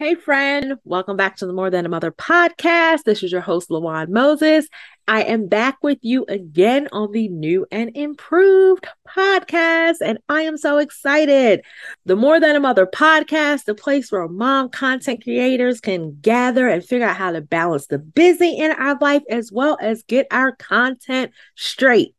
Hey, friend. Welcome back to the More Than a Mother podcast. This is your host, Lawan Moses. I am back with you again on the new and improved podcast, and I am so excited. The More Than a Mother podcast, the place where mom content creators can gather and figure out how to balance the busy in our life as well as get our content straight.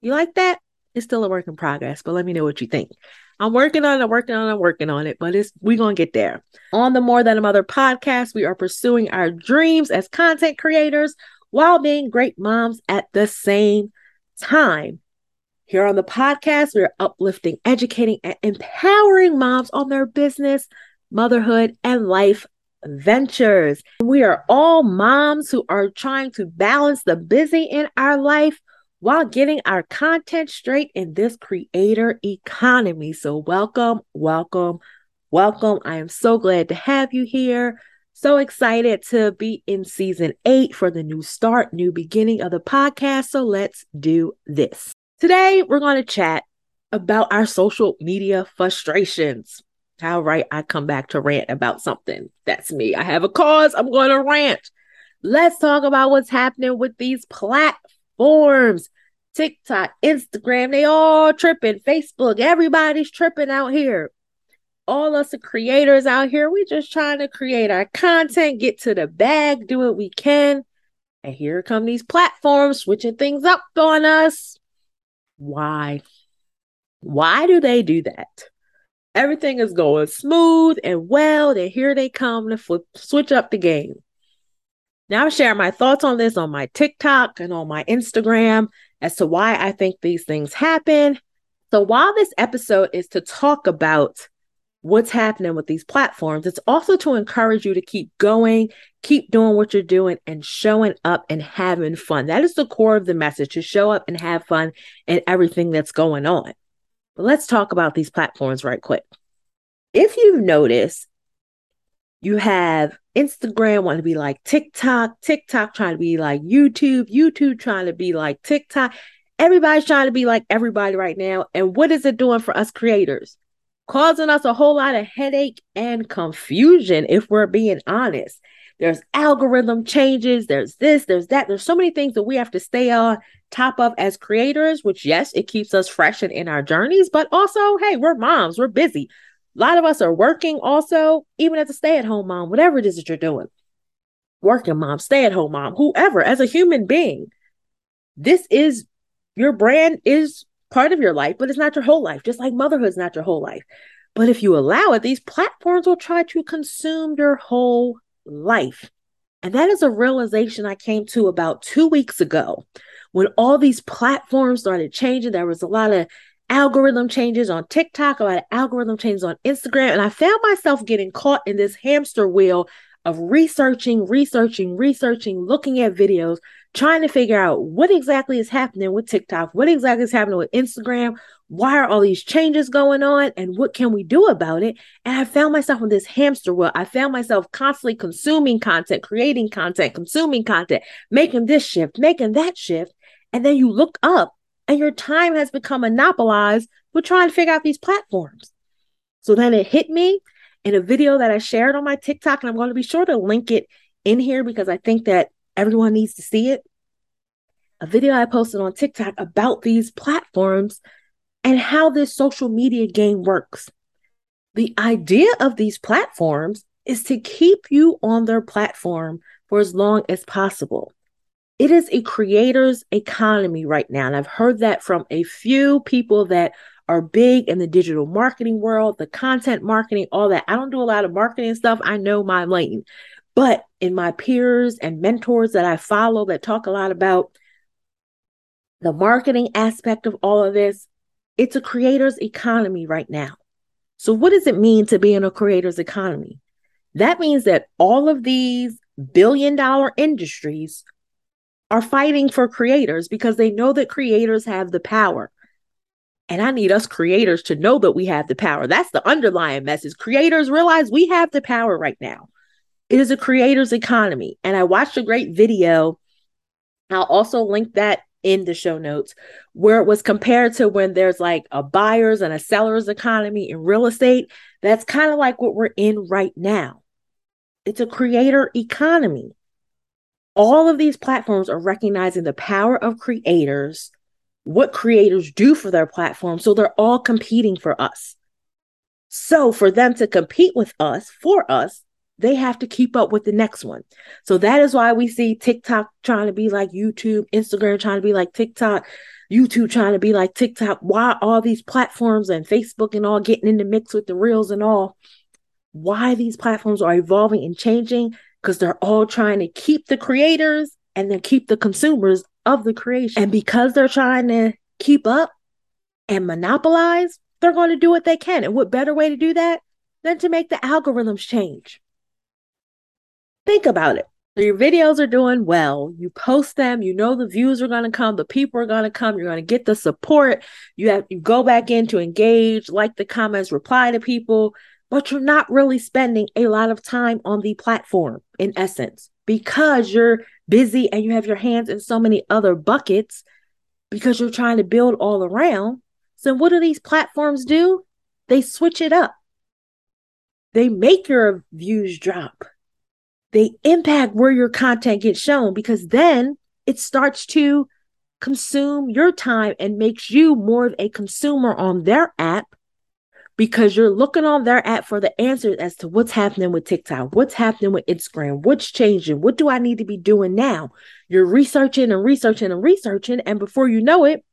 You like that? It's still a work in progress, but let me know what you think. I'm working on it, working on it, working on it, but it's we're gonna get there. On the More Than a Mother podcast, we are pursuing our dreams as content creators while being great moms at the same time. Here on the podcast, we are uplifting, educating, and empowering moms on their business, motherhood, and life ventures. We are all moms who are trying to balance the busy in our life while getting our content straight in this creator economy. So, welcome, welcome, welcome. I am so glad to have you here. So excited to be in season eight for the new start, new beginning of the podcast. So, let's do this. Today, we're going to chat about our social media frustrations. How right I come back to rant about something. That's me. I have a cause. I'm going to rant. Let's talk about what's happening with these platforms forms. TikTok, Instagram, they all tripping. Facebook, everybody's tripping out here. All us creators out here, we just trying to create our content, get to the bag, do what we can. And here come these platforms switching things up on us. Why? Why do they do that? Everything is going smooth and well, and here they come to flip, switch up the game. Now, I'm sharing my thoughts on this on my TikTok and on my Instagram as to why I think these things happen. So, while this episode is to talk about what's happening with these platforms, it's also to encourage you to keep going, keep doing what you're doing, and showing up and having fun. That is the core of the message to show up and have fun in everything that's going on. But let's talk about these platforms right quick. If you've noticed, you have Instagram want to be like TikTok, TikTok trying to be like YouTube, YouTube trying to be like TikTok. Everybody's trying to be like everybody right now. And what is it doing for us creators? Causing us a whole lot of headache and confusion, if we're being honest. There's algorithm changes, there's this, there's that. There's so many things that we have to stay on top of as creators, which, yes, it keeps us fresh and in our journeys, but also, hey, we're moms, we're busy. A lot of us are working also, even as a stay at home mom, whatever it is that you're doing. Working mom, stay at home mom, whoever, as a human being, this is your brand is part of your life, but it's not your whole life, just like motherhood is not your whole life. But if you allow it, these platforms will try to consume your whole life. And that is a realization I came to about two weeks ago when all these platforms started changing. There was a lot of algorithm changes on TikTok, a lot of algorithm changes on Instagram. And I found myself getting caught in this hamster wheel of researching, researching, researching, looking at videos, trying to figure out what exactly is happening with TikTok, what exactly is happening with Instagram, why are all these changes going on, and what can we do about it? And I found myself in this hamster wheel. I found myself constantly consuming content, creating content, consuming content, making this shift, making that shift. And then you look up and your time has become monopolized with trying to figure out these platforms. So then it hit me in a video that I shared on my TikTok, and I'm going to be sure to link it in here because I think that everyone needs to see it. A video I posted on TikTok about these platforms and how this social media game works. The idea of these platforms is to keep you on their platform for as long as possible it is a creator's economy right now. And I've heard that from a few people that are big in the digital marketing world, the content marketing, all that. I don't do a lot of marketing stuff. I know my lane. But in my peers and mentors that I follow that talk a lot about the marketing aspect of all of this, it's a creator's economy right now. So, what does it mean to be in a creator's economy? That means that all of these billion dollar industries are fighting for creators because they know that creators have the power. And I need us creators to know that we have the power. That's the underlying message. Creators realize we have the power right now. It is a creator's economy. And I watched a great video. I'll also link that in the show notes where it was compared to when there's like a buyer's and a seller's economy in real estate. That's kind of like what we're in right now. It's a creator economy. All of these platforms are recognizing the power of creators, what creators do for their platform. So they're all competing for us. So for them to compete with us, for us, they have to keep up with the next one. So that is why we see TikTok trying to be like YouTube, Instagram trying to be like TikTok, YouTube trying to be like TikTok. Why all these platforms and Facebook and all getting in the mix with the reels and all? Why these platforms are evolving and changing? Because they're all trying to keep the creators and then keep the consumers of the creation. And because they're trying to keep up and monopolize, they're going to do what they can. And what better way to do that than to make the algorithms change? Think about it. Your videos are doing well. You post them, you know the views are going to come, the people are going to come, you're going to get the support. You have you go back in to engage, like the comments, reply to people, but you're not really spending a lot of time on the platform in essence because you're busy and you have your hands in so many other buckets because you're trying to build all around. So what do these platforms do? They switch it up. They make your views drop they impact where your content gets shown because then it starts to consume your time and makes you more of a consumer on their app because you're looking on their app for the answers as to what's happening with TikTok, what's happening with Instagram, what's changing, what do I need to be doing now? You're researching and researching and researching, and before you know it,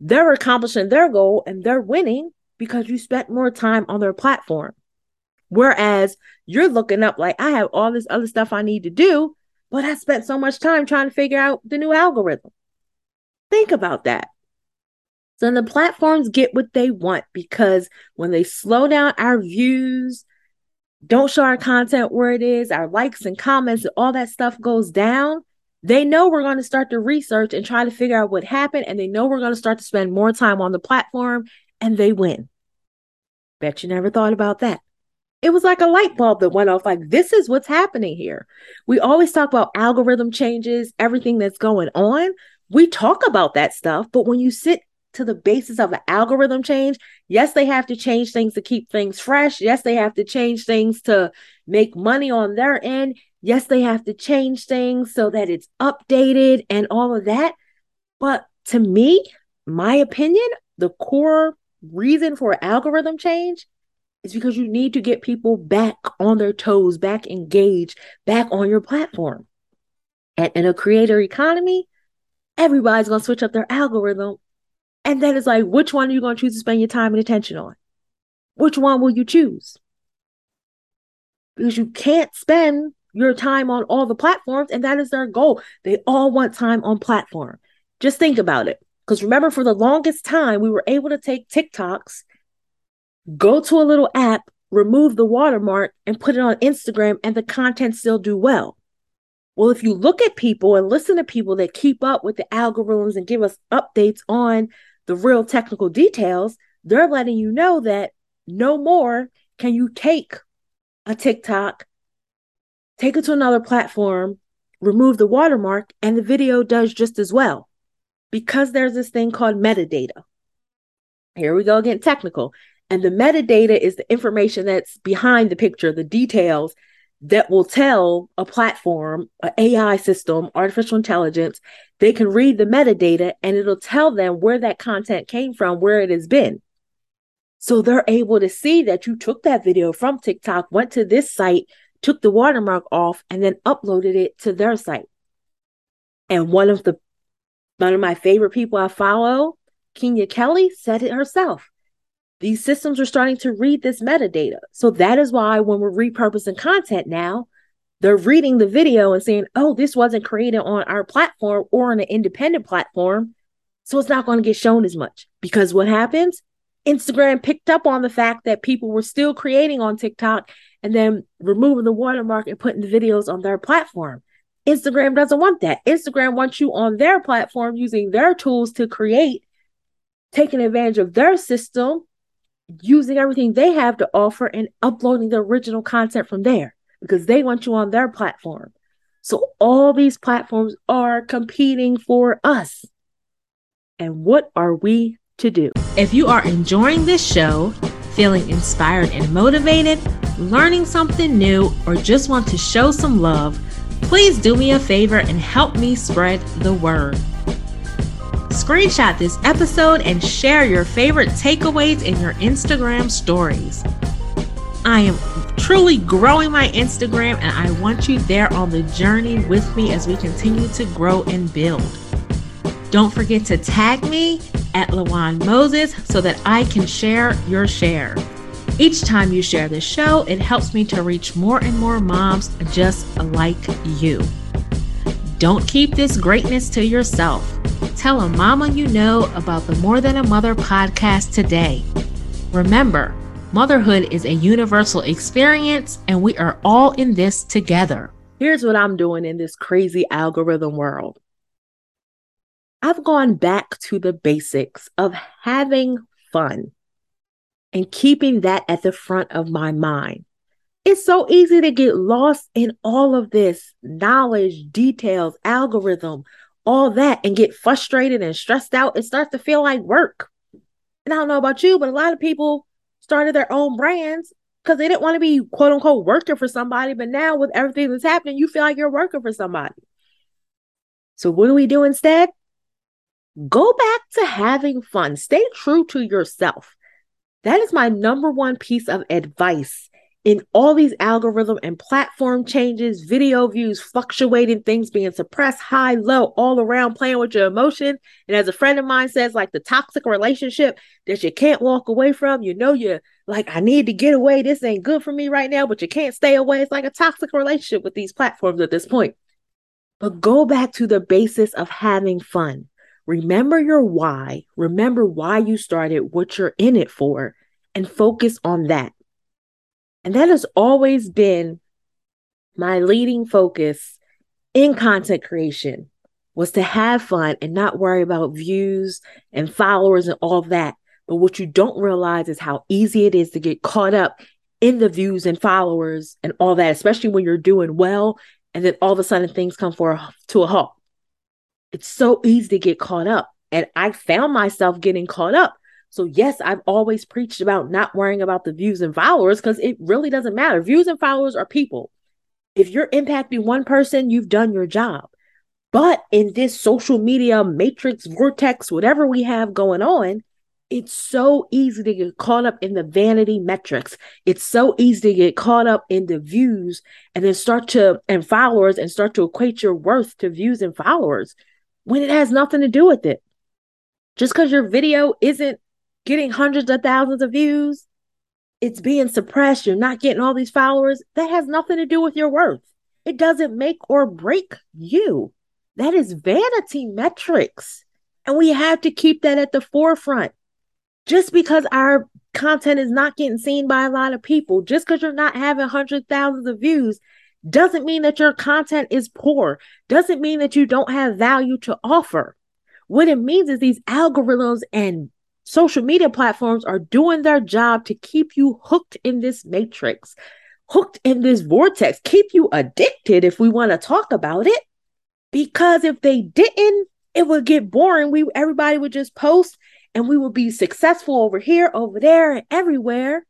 they're accomplishing their goal and they're winning because you spent more time on their platform. Whereas you're looking up like I have all this other stuff I need to do, but I spent so much time trying to figure out the new algorithm. Think about that. So the platforms get what they want because when they slow down our views, don't show our content where it is, our likes and comments, and all that stuff goes down, they know we're going to start to research and try to figure out what happened. And they know we're going to start to spend more time on the platform and they win. Bet you never thought about that it was like a light bulb that went off like this is what's happening here we always talk about algorithm changes everything that's going on we talk about that stuff but when you sit to the basis of an algorithm change yes they have to change things to keep things fresh yes they have to change things to make money on their end yes they have to change things so that it's updated and all of that but to me my opinion the core reason for algorithm change is because you need to get people back on their toes, back engaged, back on your platform. And in a creator economy, everybody's going to switch up their algorithm. And then it's like, which one are you going to choose to spend your time and attention on? Which one will you choose? Because you can't spend your time on all the platforms, and that is their goal. They all want time on platform. Just think about it. Because remember, for the longest time, we were able to take TikToks go to a little app, remove the watermark, and put it on Instagram, and the content still do well. Well, if you look at people and listen to people that keep up with the algorithms and give us updates on the real technical details, they're letting you know that no more can you take a TikTok, take it to another platform, remove the watermark, and the video does just as well because there's this thing called metadata. Here we go again, technical. And the metadata is the information that's behind the picture, the details that will tell a platform, an AI system, artificial intelligence, they can read the metadata and it'll tell them where that content came from, where it has been. So they're able to see that you took that video from TikTok, went to this site, took the watermark off, and then uploaded it to their site. And one of the one of my favorite people I follow, Keenya Kelly, said it herself these systems are starting to read this metadata. So that is why when we're repurposing content now, they're reading the video and saying, oh, this wasn't created on our platform or on an independent platform. So it's not going to get shown as much. Because what happens? Instagram picked up on the fact that people were still creating on TikTok and then removing the watermark and putting the videos on their platform. Instagram doesn't want that. Instagram wants you on their platform using their tools to create, taking advantage of their system using everything they have to offer and uploading the original content from there because they want you on their platform. So all these platforms are competing for us. And what are we to do? If you are enjoying this show, feeling inspired and motivated, learning something new, or just want to show some love, please do me a favor and help me spread the word. Screenshot this episode and share your favorite takeaways in your Instagram stories. I am truly growing my Instagram and I want you there on the journey with me as we continue to grow and build. Don't forget to tag me at Lawan Moses so that I can share your share. Each time you share this show, it helps me to reach more and more moms just like you. Don't keep this greatness to yourself. Tell a mama you know about the More Than a Mother podcast today. Remember, motherhood is a universal experience and we are all in this together. Here's what I'm doing in this crazy algorithm world I've gone back to the basics of having fun and keeping that at the front of my mind. It's so easy to get lost in all of this knowledge, details, algorithm, all that, and get frustrated and stressed out. It starts to feel like work. And I don't know about you, but a lot of people started their own brands because they didn't want to be quote unquote working for somebody. But now, with everything that's happening, you feel like you're working for somebody. So, what do we do instead? Go back to having fun. Stay true to yourself. That is my number one piece of advice in all these algorithm and platform changes, video views fluctuating, things being suppressed, high, low, all around, playing with your emotion. And as a friend of mine says, like the toxic relationship that you can't walk away from, you know, you're like, I need to get away. This ain't good for me right now, but you can't stay away. It's like a toxic relationship with these platforms at this point. But go back to the basis of having fun. Remember your why. Remember why you started, what you're in it for, and focus on that. And that has always been my leading focus in content creation was to have fun and not worry about views and followers and all that. But what you don't realize is how easy it is to get caught up in the views and followers and all that, especially when you're doing well and then all of a sudden things come for a, to a halt it's so easy to get caught up. And I found myself getting caught up. So, yes, I've always preached about not worrying about the views and followers because it really doesn't matter. Views and followers are people. If you're impacting one person, you've done your job. But in this social media matrix, vortex, whatever we have going on, it's so easy to get caught up in the vanity metrics. It's so easy to get caught up in the views and then start to, and followers, and start to equate your worth to views and followers when it has nothing to do with it. Just because your video isn't getting hundreds of thousands of views, it's being suppressed, you're not getting all these followers, that has nothing to do with your worth. It doesn't make or break you. That is vanity metrics. And we have to keep that at the forefront. Just because our content is not getting seen by a lot of people, just because you're not having hundreds of thousands of views, doesn't mean that your content is poor, doesn't mean that you don't have value to offer. What it means is these algorithms and social media platforms are doing their job to keep you hooked in this matrix, hooked in this vortex, keep you addicted if we want to talk about it. Because if they didn't, it would get boring. We everybody would just post and we would be successful over here, over there, and everywhere.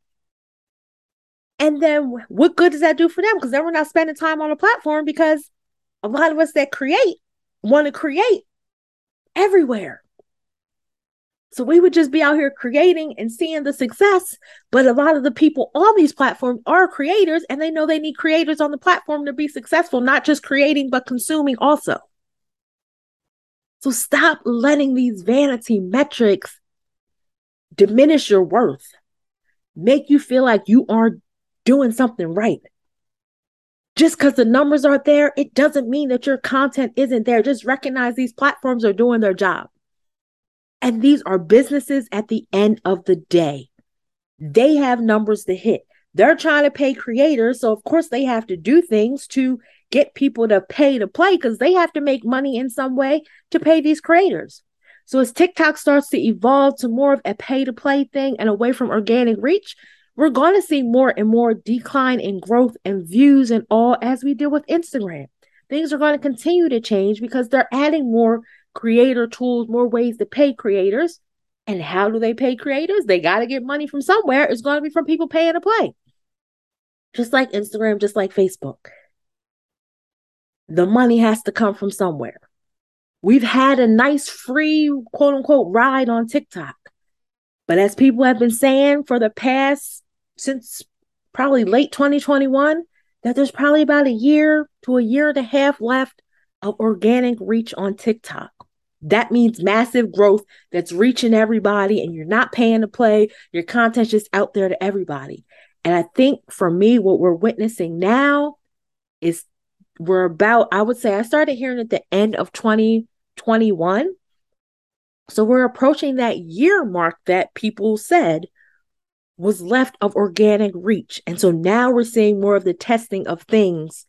And then what good does that do for them? Because then we're not spending time on a platform because a lot of us that create want to create everywhere. So we would just be out here creating and seeing the success. But a lot of the people on these platforms are creators and they know they need creators on the platform to be successful, not just creating, but consuming also. So stop letting these vanity metrics diminish your worth, make you feel like you are doing something right. Just because the numbers aren't there, it doesn't mean that your content isn't there. Just recognize these platforms are doing their job. And these are businesses at the end of the day. They have numbers to hit. They're trying to pay creators. So, of course, they have to do things to get people to pay to play because they have to make money in some way to pay these creators. So, as TikTok starts to evolve to more of a pay to play thing and away from organic reach, we're going to see more and more decline in growth and views and all as we deal with Instagram. Things are going to continue to change because they're adding more creator tools, more ways to pay creators. And how do they pay creators? They got to get money from somewhere. It's going to be from people paying to play. Just like Instagram, just like Facebook. The money has to come from somewhere. We've had a nice free quote unquote ride on TikTok. But as people have been saying for the past, since probably late 2021, that there's probably about a year to a year and a half left of organic reach on TikTok. That means massive growth that's reaching everybody, and you're not paying to play. Your content's just out there to everybody. And I think for me, what we're witnessing now is we're about, I would say, I started hearing at the end of 2021. So we're approaching that year mark that people said was left of organic reach. And so now we're seeing more of the testing of things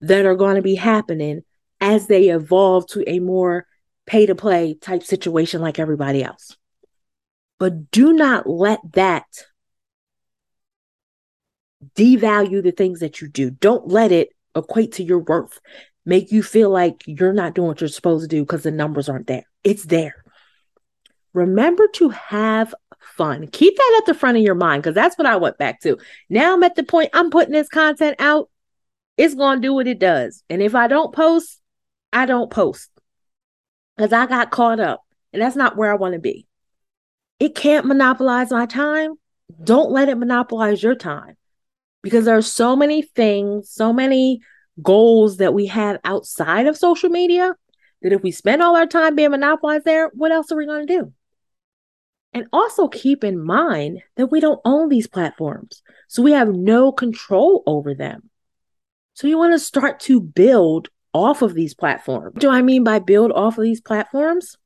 that are going to be happening as they evolve to a more pay to play type situation like everybody else. But do not let that devalue the things that you do. Don't let it equate to your worth, make you feel like you're not doing what you're supposed to do because the numbers aren't there. It's there. Remember to have fun. Keep that at the front of your mind because that's what I went back to. Now I'm at the point I'm putting this content out. It's going to do what it does. And if I don't post, I don't post because I got caught up. And that's not where I want to be. It can't monopolize my time. Don't let it monopolize your time because there are so many things, so many goals that we have outside of social media that if we spend all our time being monopolized there, what else are we going to do? And also keep in mind that we don't own these platforms. So we have no control over them. So you want to start to build off of these platforms. What do I mean by build off of these platforms?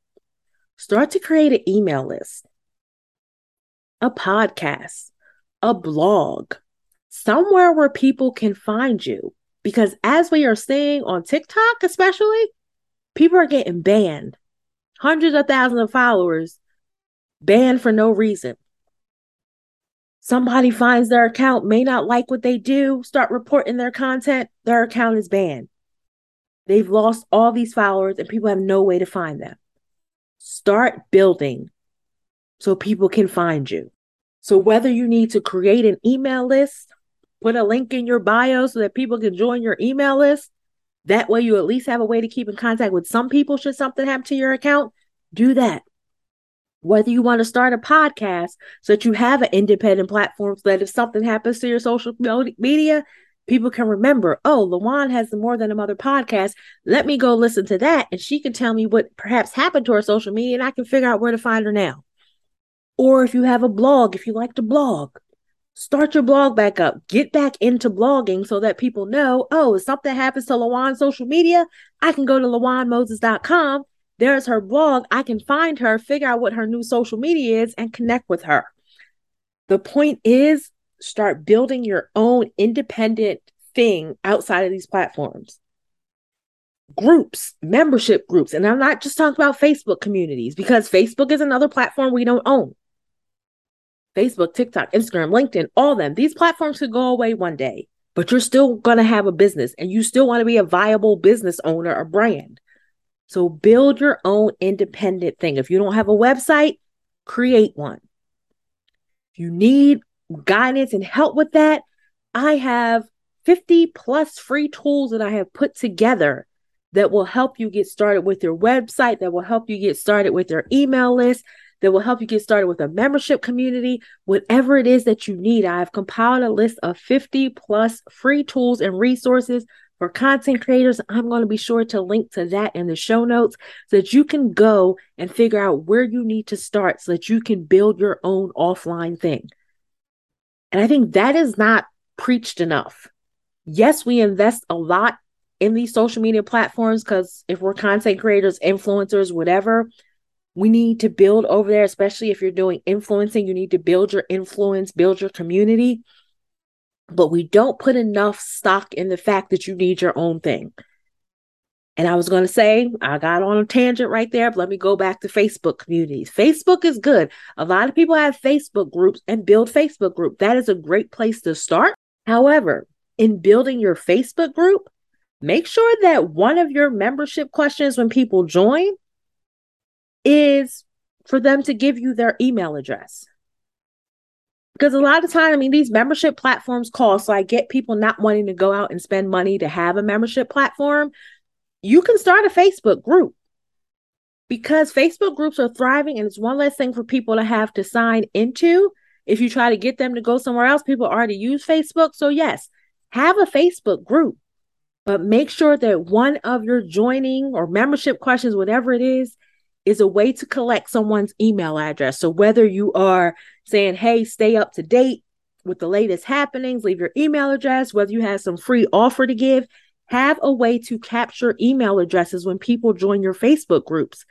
Start to create an email list, a podcast, a blog, somewhere where people can find you. Because as we are seeing on TikTok, especially, people are getting banned. Hundreds of thousands of followers banned for no reason. Somebody finds their account, may not like what they do, start reporting their content, their account is banned. They've lost all these followers and people have no way to find them. Start building so people can find you. So, whether you need to create an email list, put a link in your bio so that people can join your email list, that way you at least have a way to keep in contact with some people should something happen to your account, do that. Whether you want to start a podcast so that you have an independent platform so that if something happens to your social media, people can remember, oh, Lawan has the More Than a Mother podcast. Let me go listen to that. And she can tell me what perhaps happened to her social media and I can figure out where to find her now. Or if you have a blog, if you like to blog, start your blog back up. Get back into blogging so that people know, oh, if something happens to Lawan's social media, I can go to lawanmoses.com. There's her blog. I can find her, figure out what her new social media is, and connect with her. The point is, start building your own independent thing outside of these platforms. Groups, membership groups. And I'm not just talking about Facebook communities because Facebook is another platform we don't own. Facebook, TikTok, Instagram, LinkedIn, all them. These platforms could go away one day, but you're still going to have a business and you still want to be a viable business owner or brand. So build your own independent thing. If you don't have a website, create one. If you need guidance and help with that, I have 50 plus free tools that I have put together that will help you get started with your website, that will help you get started with your email list, that will help you get started with a membership community, whatever it is that you need. I have compiled a list of 50 plus free tools and resources for content creators. I'm going to be sure to link to that in the show notes so that you can go and figure out where you need to start so that you can build your own offline thing. And I think that is not preached enough. Yes, we invest a lot in these social media platforms because if we're content creators, influencers, whatever, we need to build over there, especially if you're doing influencing. You need to build your influence, build your community. But we don't put enough stock in the fact that you need your own thing. And I was going to say, I got on a tangent right there, but let me go back to Facebook communities. Facebook is good. A lot of people have Facebook groups and build Facebook group. That is a great place to start. However, in building your Facebook group, make sure that one of your membership questions when people join is for them to give you their email address. Because a lot of time, I mean, these membership platforms cost. So I get people not wanting to go out and spend money to have a membership platform. You can start a Facebook group because Facebook groups are thriving and it's one less thing for people to have to sign into. If you try to get them to go somewhere else, people already use Facebook. So, yes, have a Facebook group, but make sure that one of your joining or membership questions, whatever it is, is a way to collect someone's email address. So whether you are saying, hey, stay up to date with the latest happenings, leave your email address, whether you have some free offer to give, have a way to capture email addresses when people join your Facebook groups.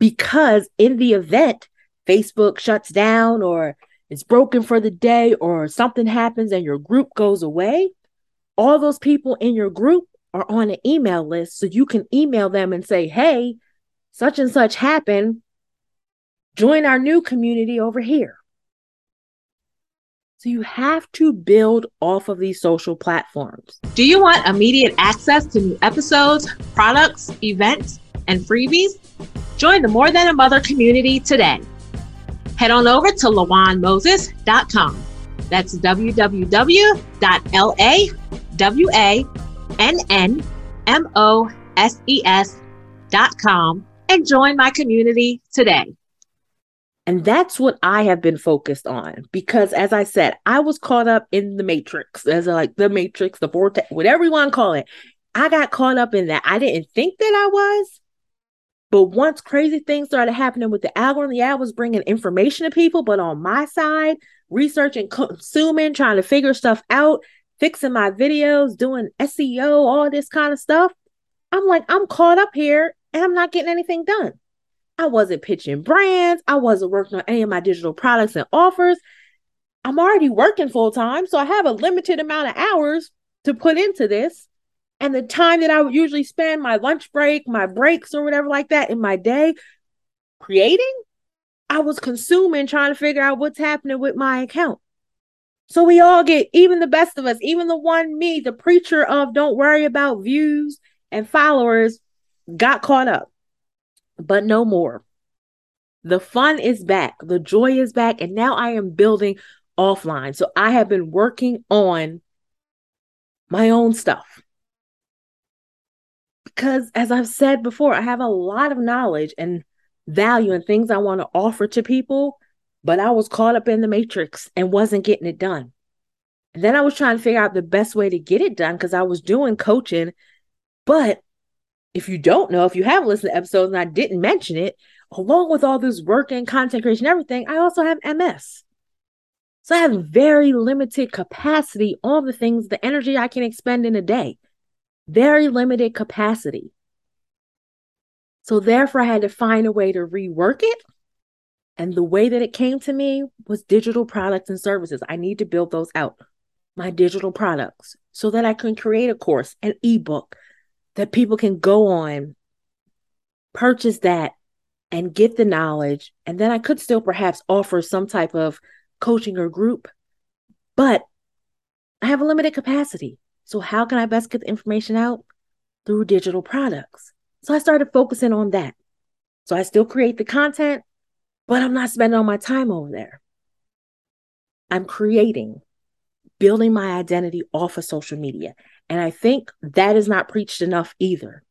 Because in the event Facebook shuts down or it's broken for the day or something happens and your group goes away, all those people in your group are on an email list. So you can email them and say, hey, such and such happened. Join our new community over here. So you have to build off of these social platforms. Do you want immediate access to new episodes, products, events, and freebies? Join the More Than a Mother community today. Head on over to lawanmoses.com. That's www.lawanmoses.com and join my community today. And that's what I have been focused on because, as I said, I was caught up in the matrix, as like the matrix, the vortex, whatever you want to call it. I got caught up in that. I didn't think that I was. But once crazy things started happening with the algorithm, yeah, I was bringing information to people, but on my side, researching, consuming, trying to figure stuff out, fixing my videos, doing SEO, all this kind of stuff. I'm like, I'm caught up here and I'm not getting anything done. I wasn't pitching brands. I wasn't working on any of my digital products and offers. I'm already working full time, so I have a limited amount of hours to put into this. And the time that I would usually spend my lunch break, my breaks, or whatever like that in my day creating, I was consuming trying to figure out what's happening with my account. So we all get, even the best of us, even the one me, the preacher of don't worry about views and followers, got caught up, but no more. The fun is back, the joy is back, and now I am building offline. So I have been working on my own stuff. Because as I've said before, I have a lot of knowledge and value and things I want to offer to people, but I was caught up in the matrix and wasn't getting it done. And then I was trying to figure out the best way to get it done because I was doing coaching, but if you don't know, if you haven't listened to episodes and I didn't mention it, along with all this work and content creation, everything, I also have MS. So I have very limited capacity on the things, the energy I can expend in a day. Very limited capacity. So therefore, I had to find a way to rework it. And the way that it came to me was digital products and services. I need to build those out, my digital products, so that I can create a course, an ebook, that people can go on, purchase that, and get the knowledge. And then I could still perhaps offer some type of coaching or group, but I have a limited capacity. So, how can I best get the information out? Through digital products. So, I started focusing on that. So, I still create the content, but I'm not spending all my time over there. I'm creating, building my identity off of social media. And I think that is not preached enough either.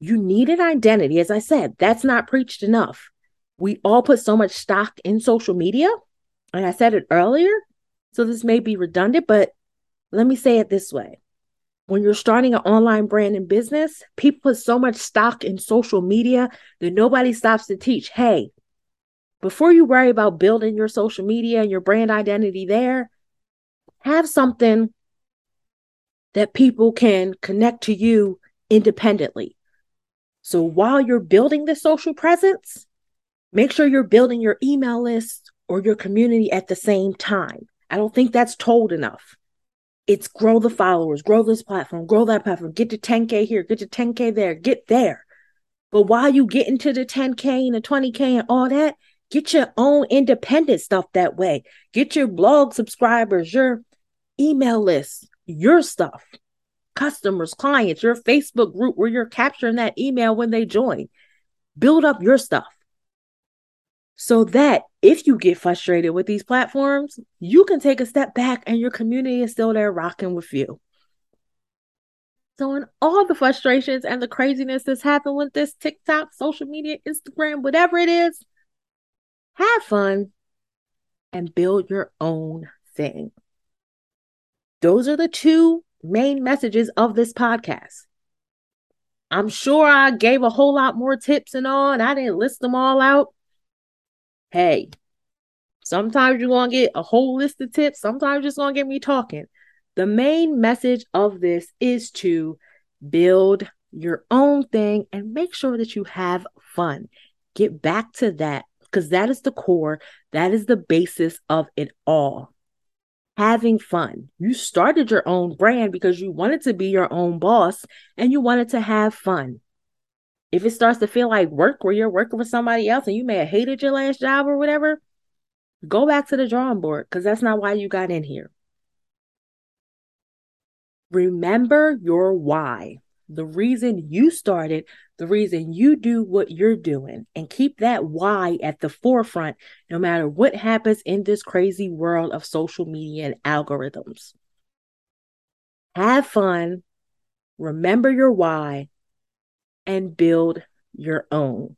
You need an identity. As I said, that's not preached enough. We all put so much stock in social media. And I said it earlier. So this may be redundant, but let me say it this way. When you're starting an online brand and business, people put so much stock in social media that nobody stops to teach hey, before you worry about building your social media and your brand identity there, have something that people can connect to you independently. So while you're building the social presence, make sure you're building your email list or your community at the same time. I don't think that's told enough. It's grow the followers, grow this platform, grow that platform, get to 10K here, get to 10K there, get there. But while you get into the 10K and the 20K and all that, get your own independent stuff that way. Get your blog subscribers, your email list, your stuff, customers, clients, your Facebook group where you're capturing that email when they join. Build up your stuff. so that if you get frustrated with these platforms, you can take a step back and your community is still there rocking with you. So, in all the frustrations and the craziness that's happened with this TikTok, social media, Instagram, whatever it is, have fun and build your own thing. Those are the two main messages of this podcast. I'm sure I gave a whole lot more tips and all, and I didn't list them all out hey, sometimes you're going to get a whole list of tips. Sometimes you're just going to get me talking. The main message of this is to build your own thing and make sure that you have fun. Get back to that because that is the core, that is the basis of it all. Having fun. You started your own brand because you wanted to be your own boss and you wanted to have fun if it starts to feel like work where you're working for somebody else and you may have hated your last job or whatever, go back to the drawing board because that's not why you got in here. Remember your why, the reason you started, the reason you do what you're doing, and keep that why at the forefront no matter what happens in this crazy world of social media and algorithms. Have fun, remember your why, and build your own.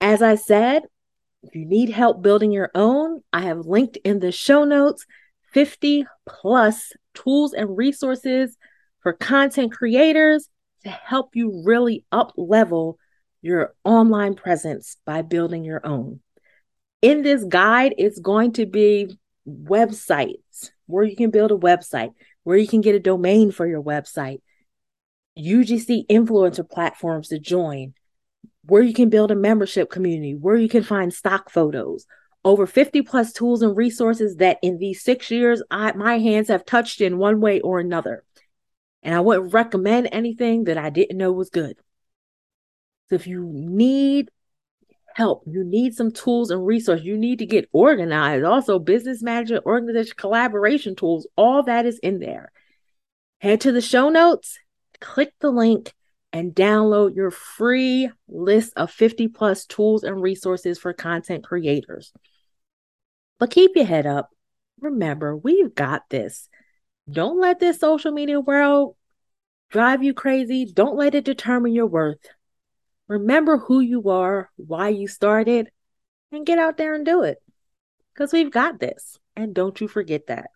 As I said, if you need help building your own, I have linked in the show notes 50 plus tools and resources for content creators to help you really up level your online presence by building your own. In this guide, it's going to be websites where you can build a website, where you can get a domain for your website, UGC influencer platforms to join, where you can build a membership community, where you can find stock photos, over 50 plus tools and resources that in these six years, I, my hands have touched in one way or another. And I wouldn't recommend anything that I didn't know was good. So if you need help, you need some tools and resources, you need to get organized. Also, business management, organization, collaboration tools, all that is in there. Head to the show notes click the link and download your free list of 50 plus tools and resources for content creators. But keep your head up. Remember, we've got this. Don't let this social media world drive you crazy. Don't let it determine your worth. Remember who you are, why you started, and get out there and do it. Because we've got this. And don't you forget that.